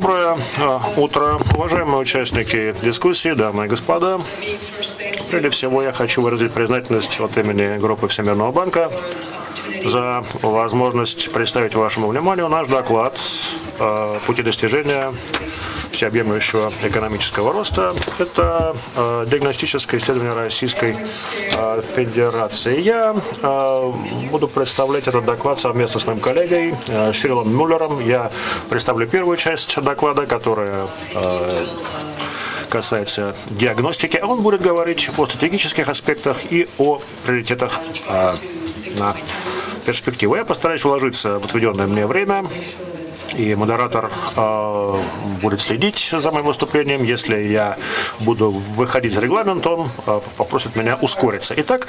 Доброе утро, уважаемые участники дискуссии, дамы и господа. Прежде всего, я хочу выразить признательность от имени группы Всемирного банка за возможность представить вашему вниманию наш доклад «Пути достижения всеобъемлющего экономического роста. Это э, диагностическое исследование Российской э, Федерации. Я э, буду представлять этот доклад совместно с моим коллегой Сирилом Мюллером. Я представлю первую часть доклада, которая касается диагностики, а он будет говорить о стратегических аспектах и о приоритетах э, на перспективу. Я постараюсь уложиться в отведенное мне время и модератор э, будет следить за моим выступлением. Если я буду выходить за регламент, он э, попросит меня ускориться. Итак,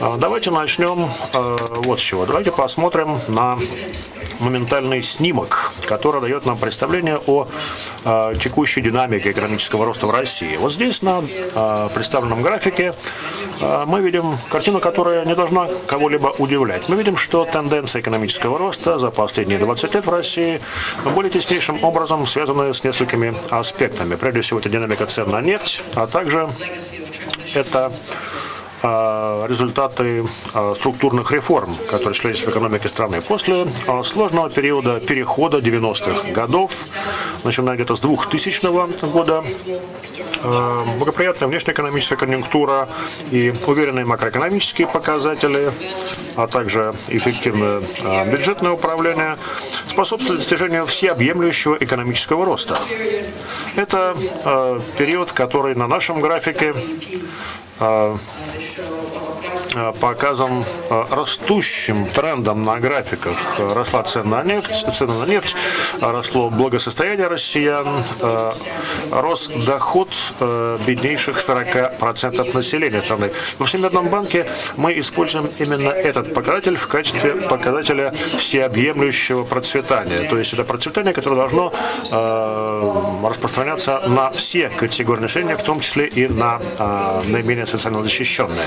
э, давайте начнем э, вот с чего. Давайте посмотрим на моментальный снимок, который дает нам представление о э, текущей динамике экономического роста в России. Вот здесь на э, представленном графике э, мы видим картину, которая не должна кого-либо удивлять. Мы видим, что тенденция экономического роста за последние 20 лет в России более теснейшим образом связаны с несколькими аспектами. Прежде всего, это динамика цен на нефть, а также это результаты а, структурных реформ, которые осуществлялись в экономике страны. После а, сложного периода перехода 90-х годов, начиная где-то с 2000 года, благоприятная внешнеэкономическая конъюнктура и уверенные макроэкономические показатели, а также эффективное бюджетное управление способствуют достижению всеобъемлющего экономического роста. Это период, который на нашем графике Э, показан э, растущим трендом на графиках. Росла цена на нефть, цена на нефть, росло благосостояние россиян, э, рос доход беднейших 40% населения страны. Во Всемирном банке мы используем именно этот показатель в качестве показателя всеобъемлющего процветания. То есть это процветание, которое должно распространяться на все категории населения, в том числе и на наименее социально защищенные.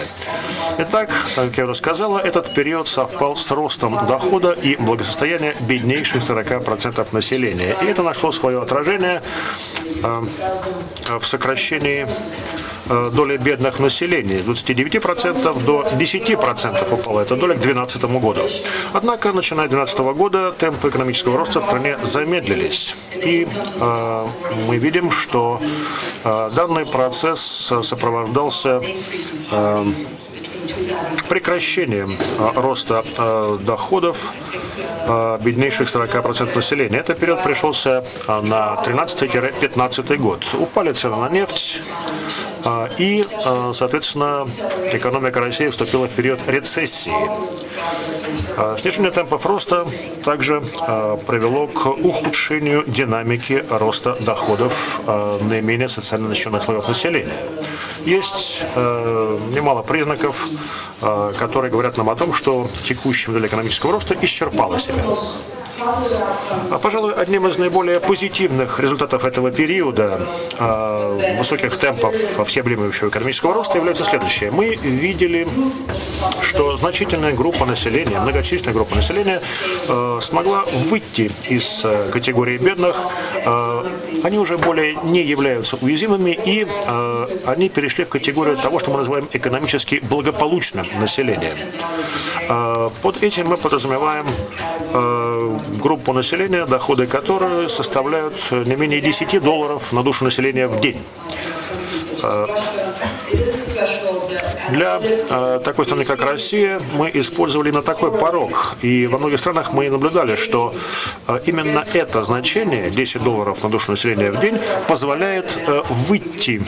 Итак, как я уже сказала, этот период совпал с ростом дохода и благосостояния беднейших 40% населения. И это нашло свое отражение э, в сокращении э, доли бедных населения с 29% до 10% упала эта доля к 2012 году. Однако, начиная с 2012 года, темпы экономического роста в стране замедлились. И э, мы видим, что э, данный процесс сопровождался э, прекращением а, роста а, доходов а, беднейших 40% населения. Этот период пришелся на 13-15 год. Упали цены на нефть, и, соответственно, экономика России вступила в период рецессии. Снижение темпов роста также привело к ухудшению динамики роста доходов наименее социально защищенных слоев населения. Есть э, немало признаков, э, которые говорят нам о том, что текущая модель экономического роста исчерпала себя. А, пожалуй, одним из наиболее позитивных результатов этого периода э, высоких темпов всеобъемлющего экономического роста является следующее. Мы видели, что значительная группа населения, многочисленная группа населения э, смогла выйти из э, категории бедных. Э, они уже более не являются уязвимыми и э, они перешли в категорию того, что мы называем экономически благополучным населением. Э, под этим мы подразумеваем э, группу населения, доходы которой составляют не менее 10 долларов на душу населения в день. Э, для э, такой страны, как Россия, мы использовали на такой порог. И во многих странах мы наблюдали, что э, именно это значение, 10 долларов на душу населения в день, позволяет выйти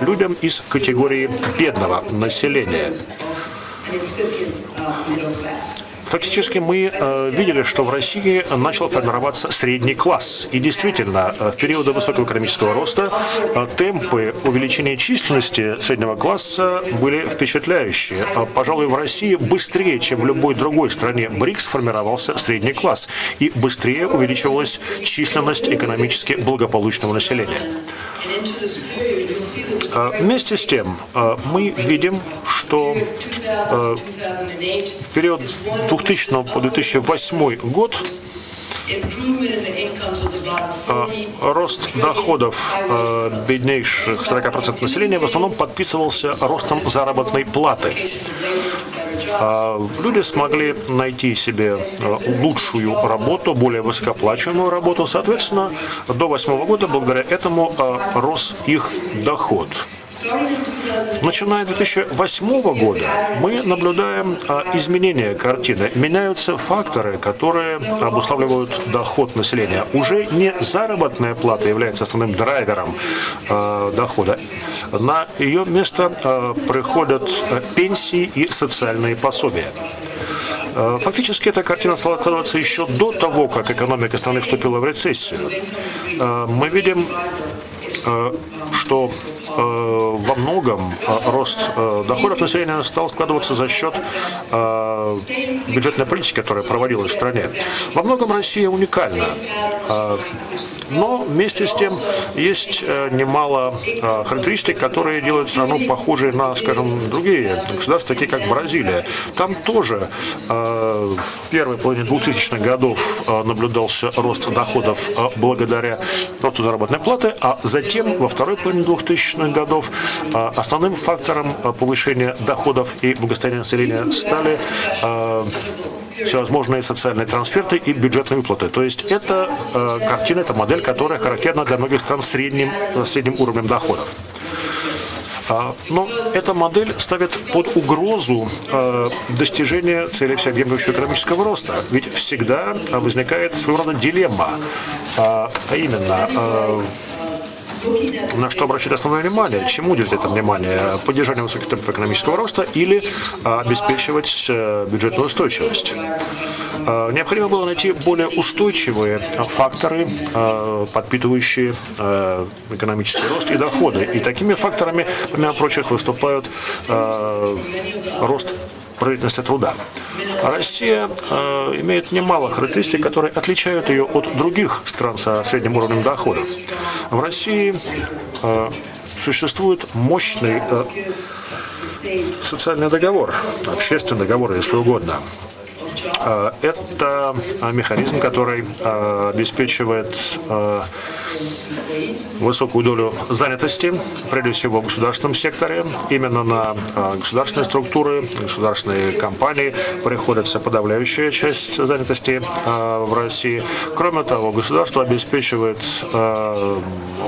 людям из категории бедного населения. Фактически мы э, видели, что в России начал формироваться средний класс. И действительно, э, в периоды высокого экономического роста э, темпы увеличения численности среднего класса были впечатляющие. Пожалуй, в России быстрее, чем в любой другой стране БРИКС, формировался средний класс. И быстрее увеличивалась численность экономически благополучного населения. А, вместе с тем, а, мы видим, что а, в период 2000 по 2008 год рост доходов беднейших 40% населения в основном подписывался ростом заработной платы. Люди смогли найти себе лучшую работу, более высокоплачиваемую работу. Соответственно, до 2008 года благодаря этому рос их доход. Начиная с 2008 года мы наблюдаем а, изменение картины. Меняются факторы, которые обуславливают доход населения. Уже не заработная плата является основным драйвером а, дохода. На ее место а, приходят пенсии и социальные пособия. Фактически эта картина стала складываться еще до того, как экономика страны вступила в рецессию. Мы видим, что во многом э, рост э, доходов населения стал складываться за счет бюджетной политики, которая проводилась в стране. Во многом Россия уникальна. Но вместе с тем есть немало характеристик, которые делают страну похожей на, скажем, другие государства, такие как Бразилия. Там тоже в первой половине 2000-х годов наблюдался рост доходов благодаря росту заработной платы, а затем во второй половине 2000-х 90 годов а, основным фактором а, повышения доходов и благосостояния населения стали а, всевозможные социальные трансферты и бюджетные выплаты. То есть это картина, это модель, которая характерна для многих стран с средним, средним уровнем доходов. Но эта модель ставит под угрозу достижение цели всеобъемлющего экономического роста. Ведь всегда возникает своего рода дилемма, а именно на что обращать основное внимание, чему уделить это внимание, поддержанию высоких темпов экономического роста или а, обеспечивать э, бюджетную устойчивость. А, необходимо было найти более устойчивые факторы, а, подпитывающие экономический рост и доходы. И такими факторами, помимо прочих, выступают рост производительности труда. Россия э, имеет немало характеристик, которые отличают ее от других стран со средним уровнем доходов. В России э, существует мощный э, социальный договор, общественный договор, если угодно. Э, это э, механизм, который э, обеспечивает высокую долю занятости, прежде всего в государственном секторе. Именно на государственные структуры, государственные компании приходится подавляющая часть занятости в России. Кроме того, государство обеспечивает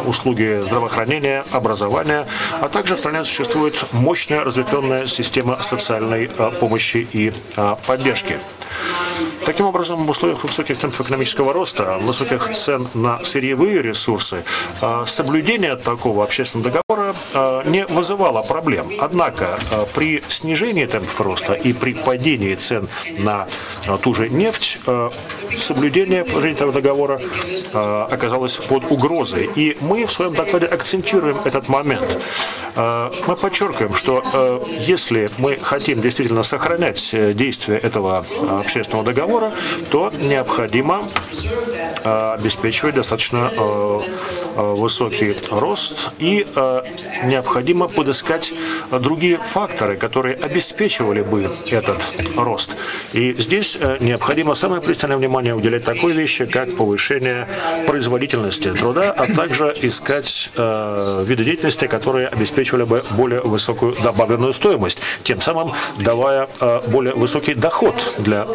услуги здравоохранения, образования, а также в стране существует мощная разветвленная система социальной помощи и поддержки. Таким образом, в условиях высоких темпов экономического роста, высоких цен на сырьевые ресурсы, а, соблюдение такого общественного договора а, не вызывало проблем. Однако а, при снижении темпов роста и при падении цен на ту же нефть, соблюдение этого договора оказалось под угрозой. И мы в своем докладе акцентируем этот момент. Мы подчеркиваем, что если мы хотим действительно сохранять э, действие этого общественного договора, то необходимо обеспечивать достаточно э, э, высокий рост и необходимо подыскать другие факторы, которые обеспечивали бы этот рост. И здесь необходимо самое пристальное внимание уделять такой вещи, как повышение производительности труда, а также искать виды деятельности, которые обеспечивали бы более высокую добавленную стоимость, тем самым давая более высокий доход для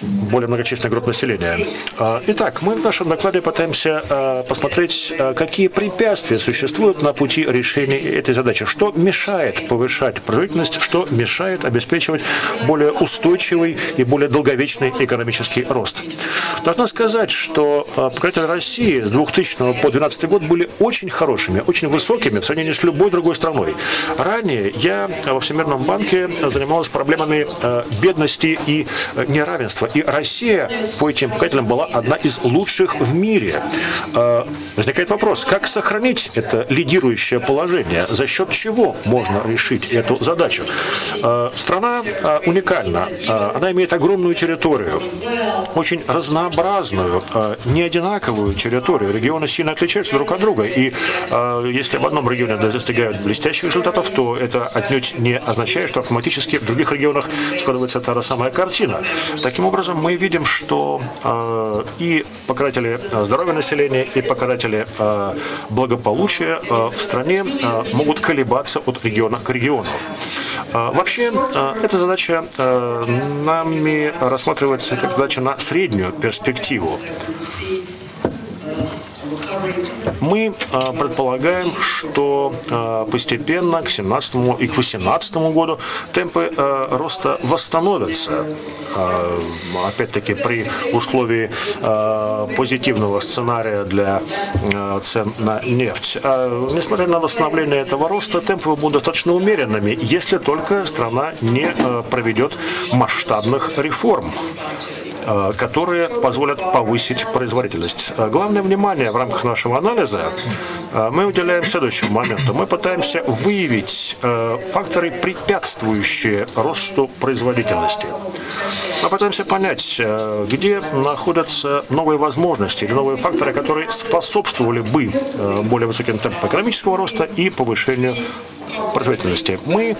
более многочисленная группа населения. А, итак, мы в нашем докладе пытаемся а, посмотреть, а, какие препятствия существуют на пути решения этой задачи. Что мешает повышать производительность, что мешает обеспечивать более устойчивый и более долговечный экономический рост. Должна сказать, что показатели России с 2000 по 2012 год были очень хорошими, очень высокими в сравнении с любой другой страной. Ранее я во Всемирном банке занималась проблемами бедности и неравенства. И Россия по этим показателям была одна из лучших в мире. Э, Возникает вопрос, как сохранить это лидирующее положение? За счет чего можно решить эту задачу? Э, страна э, уникальна. Она имеет огромную территорию, очень разнообразную, не одинаковую территорию. Регионы сильно отличаются друг от друга. И если в одном регионе достигают блестящих результатов, то это отнюдь не означает, что автоматически в других регионах складывается та же самая картина. Таким образом, мы видим, что и показатели здоровья населения, и показатели благополучия в стране могут колебаться от региона к региону. Вообще, эта задача нами рассматривается как задача на среднюю перспективу. Мы а, предполагаем, что а, постепенно к 17 и к 18 году темпы а, роста восстановятся. Опять-таки при условии позитивного сценария для цен на нефть. Несмотря на восстановление этого роста, темпы будут достаточно умеренными, если только страна не проведет масштабных реформ. Э, которые позволят повысить производительность. Э, главное внимание в рамках нашего анализа э, мы уделяем следующему моменту. Мы пытаемся выявить факторы, препятствующие росту производительности. Мы пытаемся понять, где находятся новые возможности или новые факторы, которые способствовали бы более высоким темпам экономического роста и повышению производительности. Мы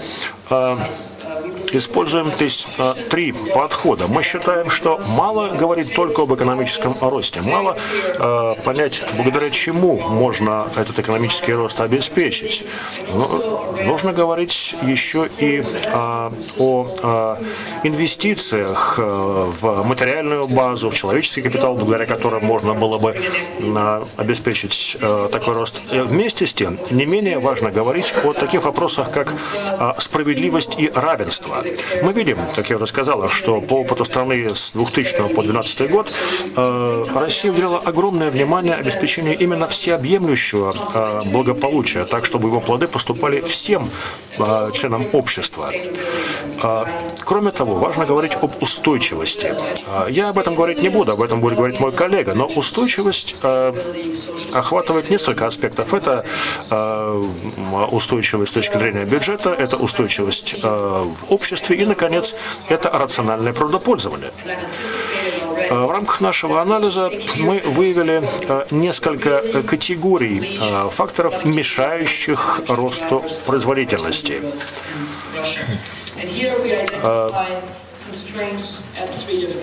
используем здесь а, три подхода. Мы считаем, что мало говорить только об экономическом росте, мало а, понять, благодаря чему можно этот экономический рост обеспечить. Но нужно говорить еще и а, о инвестициях в материальную базу, в человеческий капитал, благодаря которым можно было бы обеспечить такой рост. Вместе с тем, не менее важно говорить о таких вопросах, как справедливость и равенство. Мы видим, как я уже сказала, что по опыту страны с 2000 по 2012 год э, Россия уделяла огромное внимание обеспечению именно всеобъемлющего э, благополучия, так, чтобы его плоды поступали всем членам общества. Кроме того, важно говорить об устойчивости. Я об этом говорить не буду, об этом будет говорить мой коллега, но устойчивость охватывает несколько аспектов. Это устойчивость с точки зрения бюджета, это устойчивость в обществе. И, наконец, это рациональное прудопользование. Э, в рамках нашего анализа мы выявили э, несколько категорий э, факторов, мешающих росту производительности.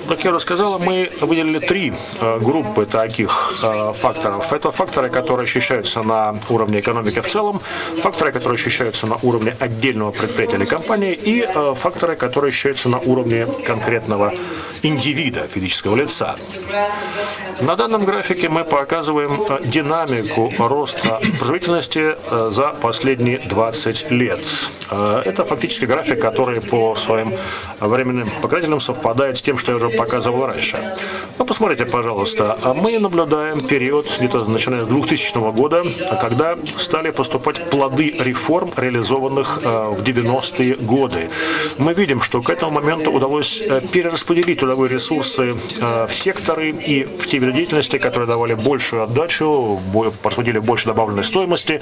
Как я рассказала, мы выделили три э, группы таких э, факторов. Это факторы, которые ощущаются на уровне экономики в целом, факторы, которые ощущаются на уровне отдельного предприятия или компании, и э, факторы, которые ощущаются на уровне конкретного индивида, физического лица. На данном графике мы показываем динамику роста производительности за последние 20 лет. Это фактически график, который по своим временным показателям совпадает с тем, что я уже показывал раньше. Ну, посмотрите, пожалуйста, мы наблюдаем период, где-то начиная с 2000 года, когда стали поступать плоды реформ, реализованных э, в 90-е годы. Мы видим, что к этому моменту удалось э, перераспределить трудовые ресурсы э, в секторы и в те виды деятельности, которые давали большую отдачу, производили больше добавленной стоимости.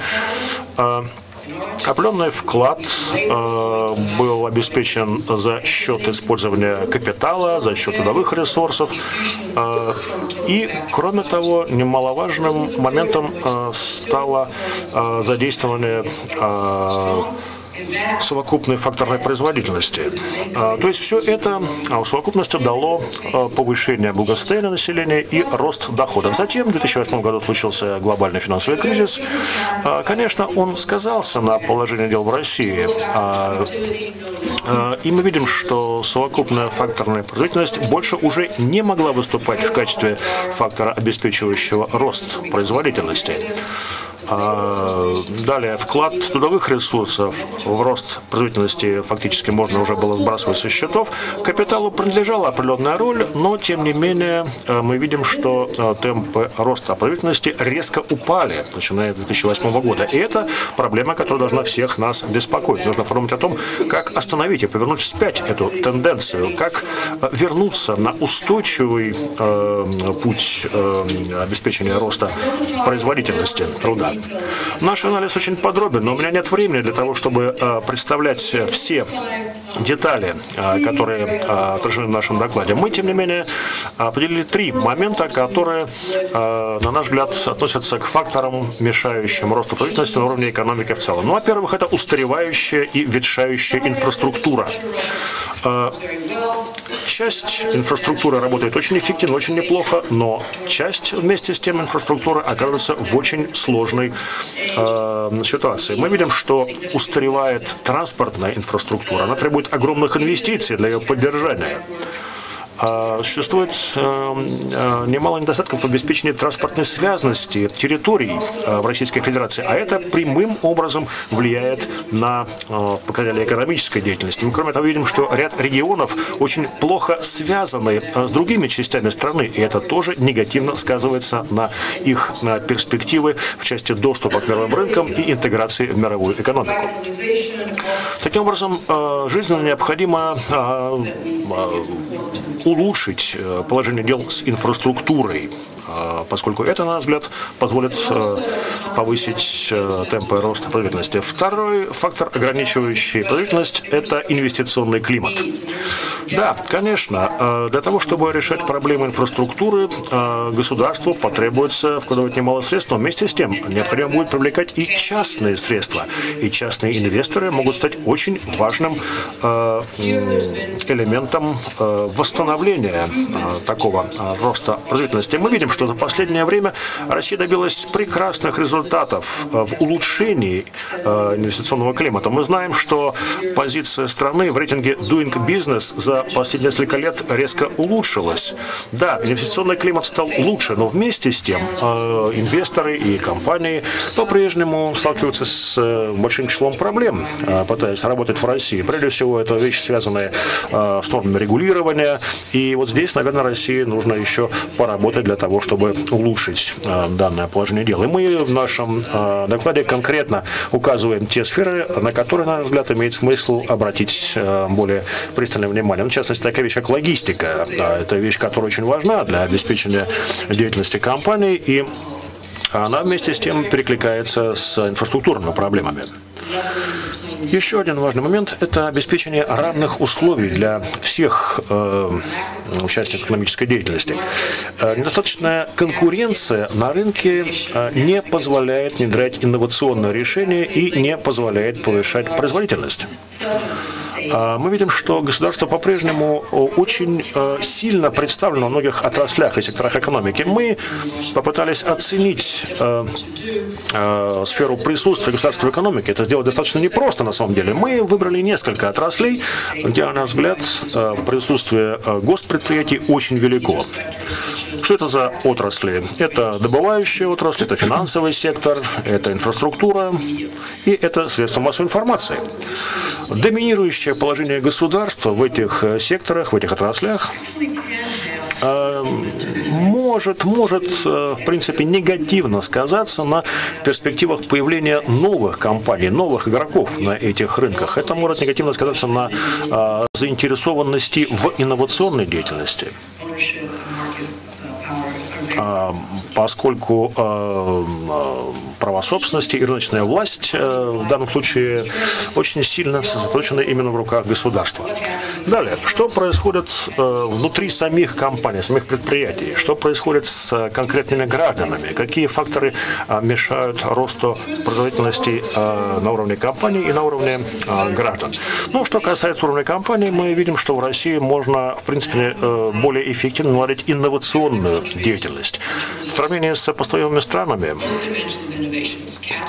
Определенный вклад э, был обеспечен за счет использования капитала, за счет трудовых ресурсов. Э, и, кроме того, немаловажным моментом э, стало э, задействование э, совокупной факторной производительности. А, то есть все это а, в совокупности дало а, повышение благосостояния населения и рост доходов. Затем в 2008 году случился глобальный финансовый кризис. Конечно, он сказался на положении дел в России. И мы видим, что совокупная факторная производительность больше уже не могла выступать в качестве фактора, обеспечивающего рост производительности. А, далее, вклад трудовых ресурсов в рост производительности фактически можно уже было сбрасывать со счетов. Капиталу принадлежала определенная роль, но тем не менее э, мы видим, что э, темпы роста производительности резко упали, начиная с 2008 года. И это проблема, которая должна всех нас беспокоить. Нужно подумать о том, как остановить и повернуть вспять эту тенденцию, как э, вернуться на устойчивый э, путь э, обеспечения роста производительности труда. Наш анализ очень подробен, но у меня нет времени для того, чтобы э, представлять все детали, э, которые э, отражены в нашем докладе. Мы, тем не менее, определили три момента, которые, на наш взгляд, относятся к факторам, мешающим росту производительности на уровне экономики в целом. Ну, во-первых, это устаревающая и ветшающая инфраструктура. Часть инфраструктуры работает очень эффективно, очень неплохо, но часть вместе с тем инфраструктуры оказывается в очень сложной э, ситуации. Мы видим, что устаревает транспортная инфраструктура, она требует огромных инвестиций для ее поддержания. А, существует э, э, немало недостатков в обеспечении транспортной связности территорий э, в Российской Федерации, а это прямым образом влияет на показатели экономической деятельности. Мы, кроме того, видим, что ряд регионов очень плохо связаны с другими частями страны, и это тоже негативно сказывается на их перспективы в части доступа к мировым рынкам и интеграции в мировую экономику. Таким образом, жизненно необходимо улучшить э, положение дел с инфраструктурой, а, поскольку это, на наш взгляд, позволит э, повысить э, темпы роста производительности. Второй фактор, ограничивающий производительность, это инвестиционный климат. Да, конечно, для того, чтобы решать проблемы инфраструктуры, государству потребуется вкладывать немало средств, но вместе с тем необходимо будет привлекать и частные средства. И частные инвесторы могут стать очень важным элементом восстановления такого роста производительности. Мы видим, что за последнее время Россия добилась прекрасных результатов в улучшении инвестиционного климата. Мы знаем, что позиция страны в рейтинге Doing Business за последние несколько лет резко улучшилась. Да, инвестиционный климат стал лучше, но вместе с тем инвесторы и компании по-прежнему сталкиваются с большим числом проблем, пытаясь работать в России. Прежде всего, это вещи, связанные с нормами регулирования, и вот здесь, наверное, России нужно еще поработать для того, чтобы улучшить э, данное положение дел. И мы в нашем э, докладе конкретно указываем те сферы, на которые, на наш взгляд, имеет смысл обратить э, более пристальное внимание. Ну, в частности, такая вещь, как логистика. Это вещь, которая очень важна для обеспечения деятельности компании, и она вместе с тем перекликается с инфраструктурными проблемами. Еще один важный момент – это обеспечение равных условий для всех э, участников экономической деятельности. Э, недостаточная конкуренция на рынке э, не позволяет внедрять инновационные решения и не позволяет повышать производительность. А, мы видим, что государство по-прежнему э, очень э, сильно представлено в многих отраслях и секторах экономики. Мы попытались оценить э, сферу присутствия государства в экономике. Это сделать достаточно непросто на самом деле. Мы выбрали несколько отраслей, где, на наш взгляд, присутствие госпредприятий очень велико. Что это за отрасли? Это добывающая отрасль, это финансовый сектор, это инфраструктура и это средства массовой информации. Доминирующее положение государства в этих э, секторах, в этих отраслях э, может, может, э, в принципе, негативно сказаться на перспективах появления новых компаний, новых игроков на этих рынках. Это может негативно сказаться на заинтересованности в инновационной деятельности. Поскольку а, права собственности и рыночная власть э, в данном случае очень сильно сосредоточены именно в руках государства. Далее, что происходит э, внутри самих компаний, самих предприятий? Что происходит с конкретными гражданами? Какие факторы э, мешают росту производительности на уровне компаний и на уровне граждан? Ну, что касается уровня компаний, мы видим, что в России можно, в принципе, более эффективно наладить инновационную деятельность. В сравнении с поступаемыми странами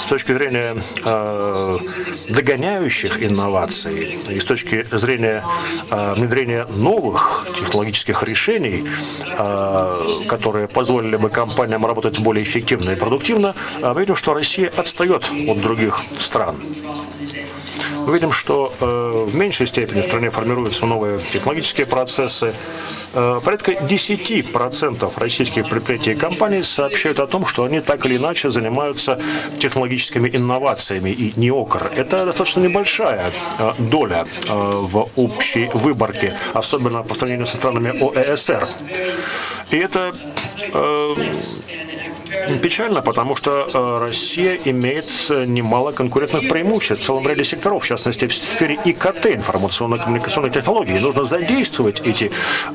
с точки зрения э, догоняющих инноваций и с точки зрения э, внедрения новых технологических решений, э, которые позволили бы компаниям работать более эффективно и продуктивно, э, мы видим, что Россия отстает от других стран. Мы видим, что э, в меньшей степени в стране формируются новые технологические процессы. Э, порядка 10% российских предприятий и компаний сообщают о том, что они так или иначе занимаются технологическими инновациями и неокр. Это достаточно небольшая э, доля э, в общей выборке, особенно по сравнению со странами ОЭСР. И это э, Печально, потому что э, Россия имеет э, немало конкурентных преимуществ в целом ряде секторов, в частности, в сфере ИКТ, информационно-коммуникационных технологий. Нужно задействовать эти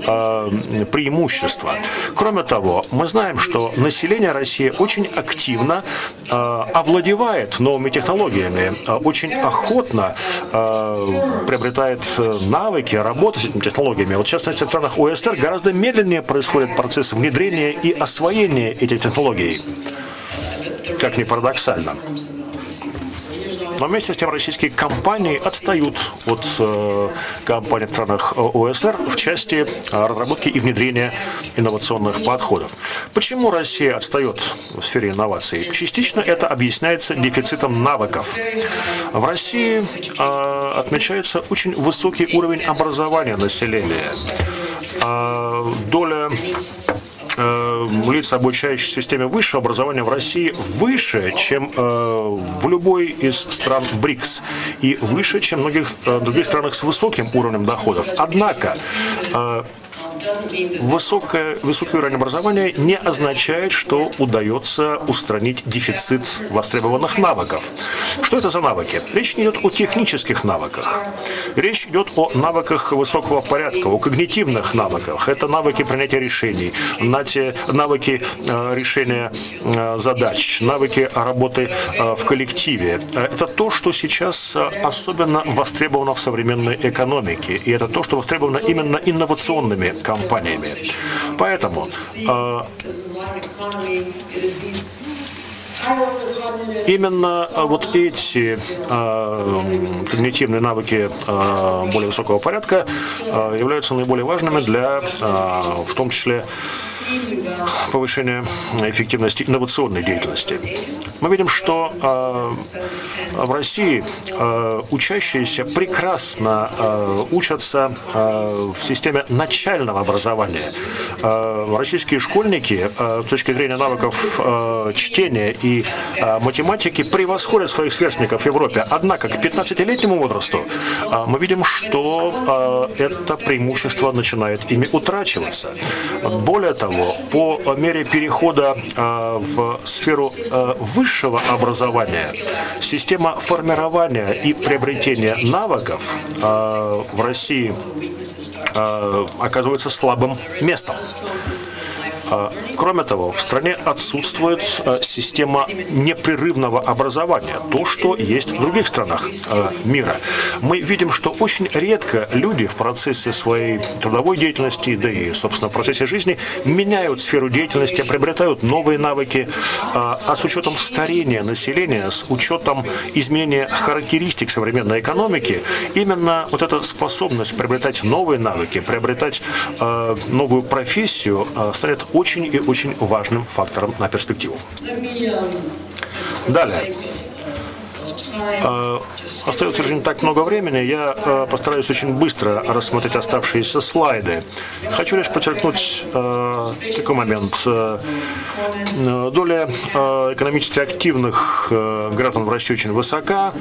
э, преимущества. Кроме того, мы знаем, что население России очень активно э, овладевает новыми технологиями, э, очень охотно э, приобретает навыки работы с этими технологиями. Вот, в частности, в странах ОСР гораздо медленнее происходит процесс внедрения и освоения этих технологий как ни парадоксально. Но вместе с тем российские компании отстают от э, компаний в странах ОСР в части разработки и внедрения инновационных подходов. Почему Россия отстает в сфере инноваций? Частично это объясняется дефицитом навыков. В России э, отмечается очень высокий уровень образования населения. Э, доля э, лиц, обучающихся системе высшего образования в России, выше, чем э, в любой из стран БРИКС и выше, чем в многих э, других странах с высоким уровнем доходов. Однако э, высокое, высокий уровень образования не означает, что удается устранить дефицит востребованных навыков. Что это за навыки? Речь не идет о технических навыках. Речь идет о навыках высокого порядка, о когнитивных навыках. Это навыки принятия решений, навыки э, решения э, задач, навыки работы э, в коллективе. Это то, что сейчас особенно востребовано в современной экономике. И это то, что востребовано именно инновационными компаниями. Поэтому э, Именно э, вот эти э, когнитивные навыки э, более высокого порядка э, являются наиболее важными для, э, в том числе, повышения эффективности инновационной деятельности. Мы видим, что э, в России э, учащиеся прекрасно э, учатся э, в системе начального образования. Э, российские школьники э, с точки зрения навыков э, чтения и э, математики превосходят своих сверстников в Европе. Однако к 15-летнему возрасту э, мы видим, что э, это преимущество начинает ими утрачиваться. Более того, по мере перехода а, в сферу а, высшего образования система формирования и приобретения навыков а, в России оказывается слабым местом. А, кроме того, в стране отсутствует а, система непрерывного образования, то, что есть в других странах а, мира. Мы видим, что очень редко люди в процессе своей трудовой деятельности, да и, собственно, в процессе жизни меняют сферу деятельности, приобретают новые навыки, а с учетом старения населения, с учетом изменения характеристик современной экономики, именно вот эта способность приобретать новые навыки, приобретать новую профессию станет очень и очень важным фактором на перспективу. Далее. Э, остается уже не так много времени. Я э, постараюсь очень быстро рассмотреть оставшиеся слайды. Хочу лишь подчеркнуть э, такой момент. Доля экономически активных граждан в России очень высока.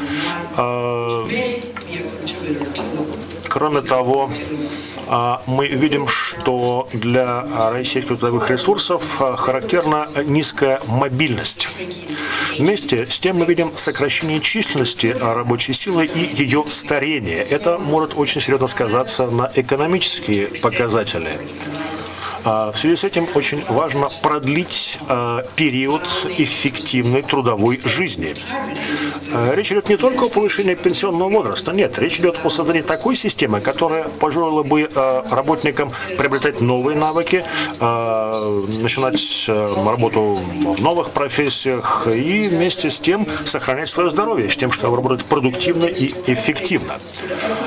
Кроме того, а, мы видим, что для российских трудовых ресурсов а, характерна низкая мобильность. Вместе с тем мы видим сокращение численности рабочей силы и ее старение. Это может очень серьезно сказаться на экономические показатели. А, в связи с этим очень важно продлить период эффективной трудовой жизни. Речь идет не только о повышении пенсионного возраста, нет, речь идет о создании такой системы, которая позволила бы работникам приобретать новые навыки, начинать работу в новых профессиях и вместе с тем сохранять свое здоровье, с тем, чтобы работать продуктивно и эффективно.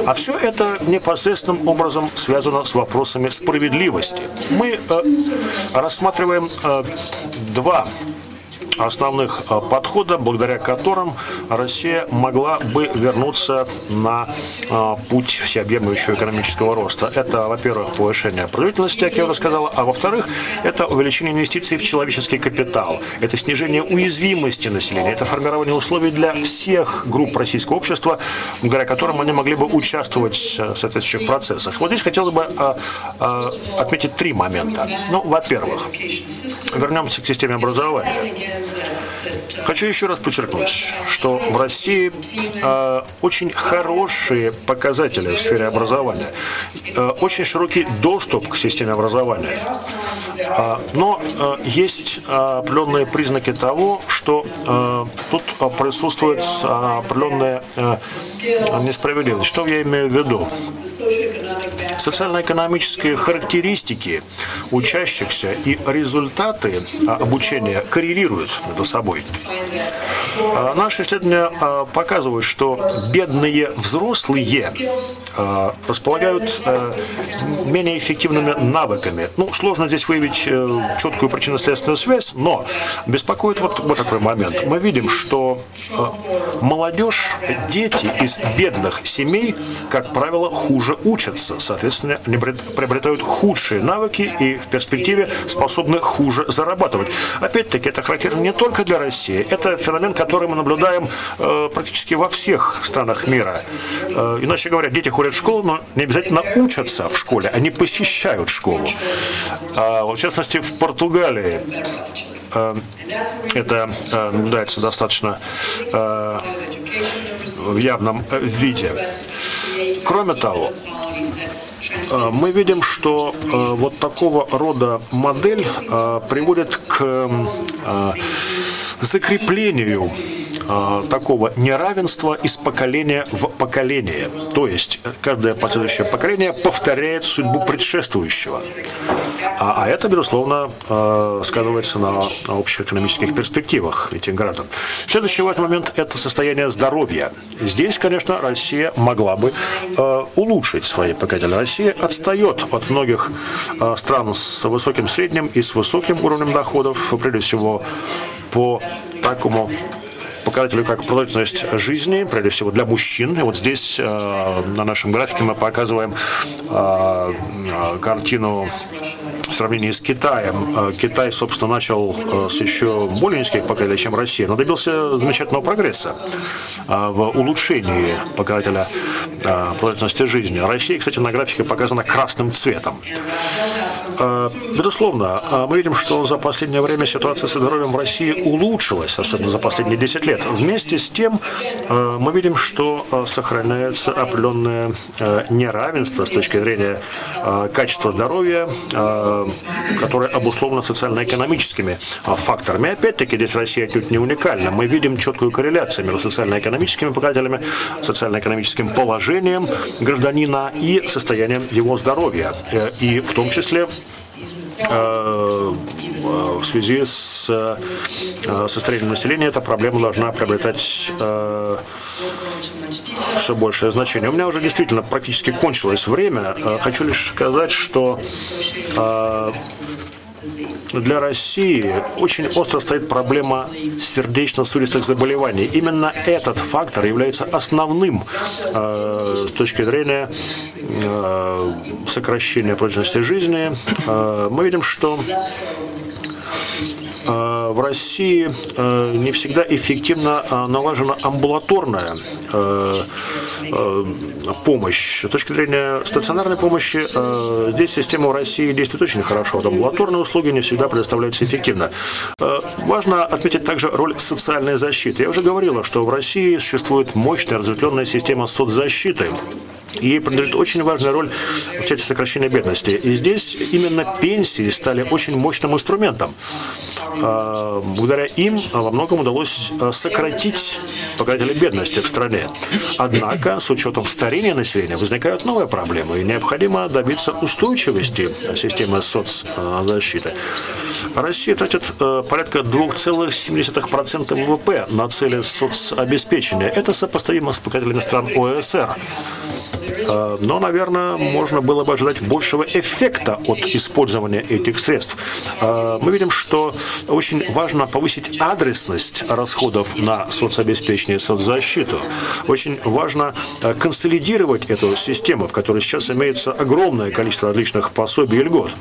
А все это непосредственным образом связано с вопросами справедливости. Мы э, рассматриваем э, два основных э, подхода, благодаря которым Россия могла бы вернуться на э, путь всеобъемлющего экономического роста. Это, во-первых, повышение производительности, как я уже сказал, а во-вторых, это увеличение инвестиций в человеческий капитал, это снижение уязвимости населения, это формирование условий для всех групп российского общества, благодаря которым они могли бы участвовать э, в соответствующих процессах. Вот здесь хотелось бы отметить три момента. Ну, во-первых, вернемся к системе образования. Gracias. Хочу еще раз подчеркнуть, что в России э, очень хорошие показатели в сфере образования, э, очень широкий доступ к системе образования. Э, но э, есть определенные признаки того, что э, тут присутствует определенная э, несправедливость. Что я имею в виду? Социально-экономические характеристики учащихся и результаты обучения коррелируют между собой. А, наши исследования а, показывают, что бедные взрослые а, располагают менее эффективными навыками. Ну, сложно здесь выявить э, четкую причинно-следственную связь, но беспокоит вот, вот такой момент. Мы видим, что молодежь, дети из бедных семей, как правило, хуже учатся, соответственно, они приобретают худшие навыки и в перспективе способны хуже зарабатывать. Опять-таки, это характерно не только для России, это феномен, который мы наблюдаем э, практически во всех странах мира. Э, иначе говоря, дети ходят в школу, но не обязательно учатся в школе, они посещают школу. А, в частности, в Португалии э, это э, наблюдается достаточно э, в явном э, виде. Кроме того, э, мы видим, что э, вот такого рода модель приводит к закреплению э, такого неравенства из поколения в поколение. То есть э, каждое последующее поколение повторяет судьбу предшествующего. А, а это, безусловно, э, сказывается на, на общих экономических перспективах этих граждан. Следующий важный момент – это состояние здоровья. Здесь, конечно, Россия могла бы э, улучшить свои показатели. Россия отстает от многих э, стран с высоким средним и с высоким уровнем доходов, прежде всего по такому показателю, как продолжительность жизни, прежде всего для мужчин. И вот здесь э, на нашем графике мы показываем э, картину в сравнении с Китаем. Э, Китай, собственно, начал э, с еще более низких показателей, чем Россия, но добился замечательного прогресса э, в улучшении показателя продолжительности жизни. Россия, кстати, на графике показана красным цветом. Безусловно, мы видим, что за последнее время ситуация со здоровьем в России улучшилась, особенно за последние 10 лет. Вместе с тем мы видим, что сохраняется определенное неравенство с точки зрения качества здоровья, которое обусловлено социально-экономическими а, факторами. Опять-таки, здесь Россия чуть не уникальна. Мы видим четкую корреляцию между социально-экономическими показателями, социально-экономическим положением гражданина и состоянием его здоровья. Э, и в том числе в связи с э, состоянием населения эта проблема должна приобретать все большее значение. У меня уже действительно практически кончилось время. Э, хочу лишь сказать, что э, для России очень остро стоит проблема сердечно-сосудистых заболеваний. Именно этот фактор является основным э, с точки зрения э, сокращения продолжительности жизни. Э, мы видим, что в России э, не всегда эффективно э, налажена амбулаторная помощь. С точки зрения стационарной помощи, здесь система в России действует очень хорошо. Вот амбулаторные услуги не всегда предоставляются эффективно. Важно отметить также роль социальной защиты. Я уже говорила, что в России существует мощная разветвленная система соцзащиты. И принадлежит очень важная роль в части сокращения бедности. И здесь именно пенсии стали очень мощным инструментом. А, благодаря им во многом удалось а, сократить показатели бедности в стране. Однако, с учетом старения населения, возникают новые проблемы, и необходимо добиться устойчивости системы соцзащиты. Россия тратит а, порядка 2,7% ВВП на цели соцобеспечения. Это сопоставимо с показателями стран ОСР. Э, но, наверное, можно было бы ожидать большего эффекта от использования этих средств. Э, мы видим, что очень важно повысить адресность расходов на соцобеспечение и соцзащиту. Очень важно э, консолидировать эту систему, в которой сейчас имеется огромное количество различных пособий и льгот.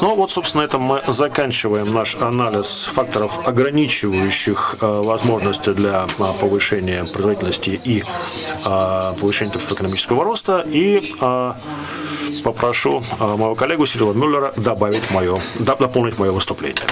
Ну вот, собственно, этом мы заканчиваем наш анализ факторов, ограничивающих э, возможности для э, повышения производительности и э, повышения экономического роста. И э, попрошу э, моего коллегу Сирила Мюллера добавить мое, дополнить мое выступление.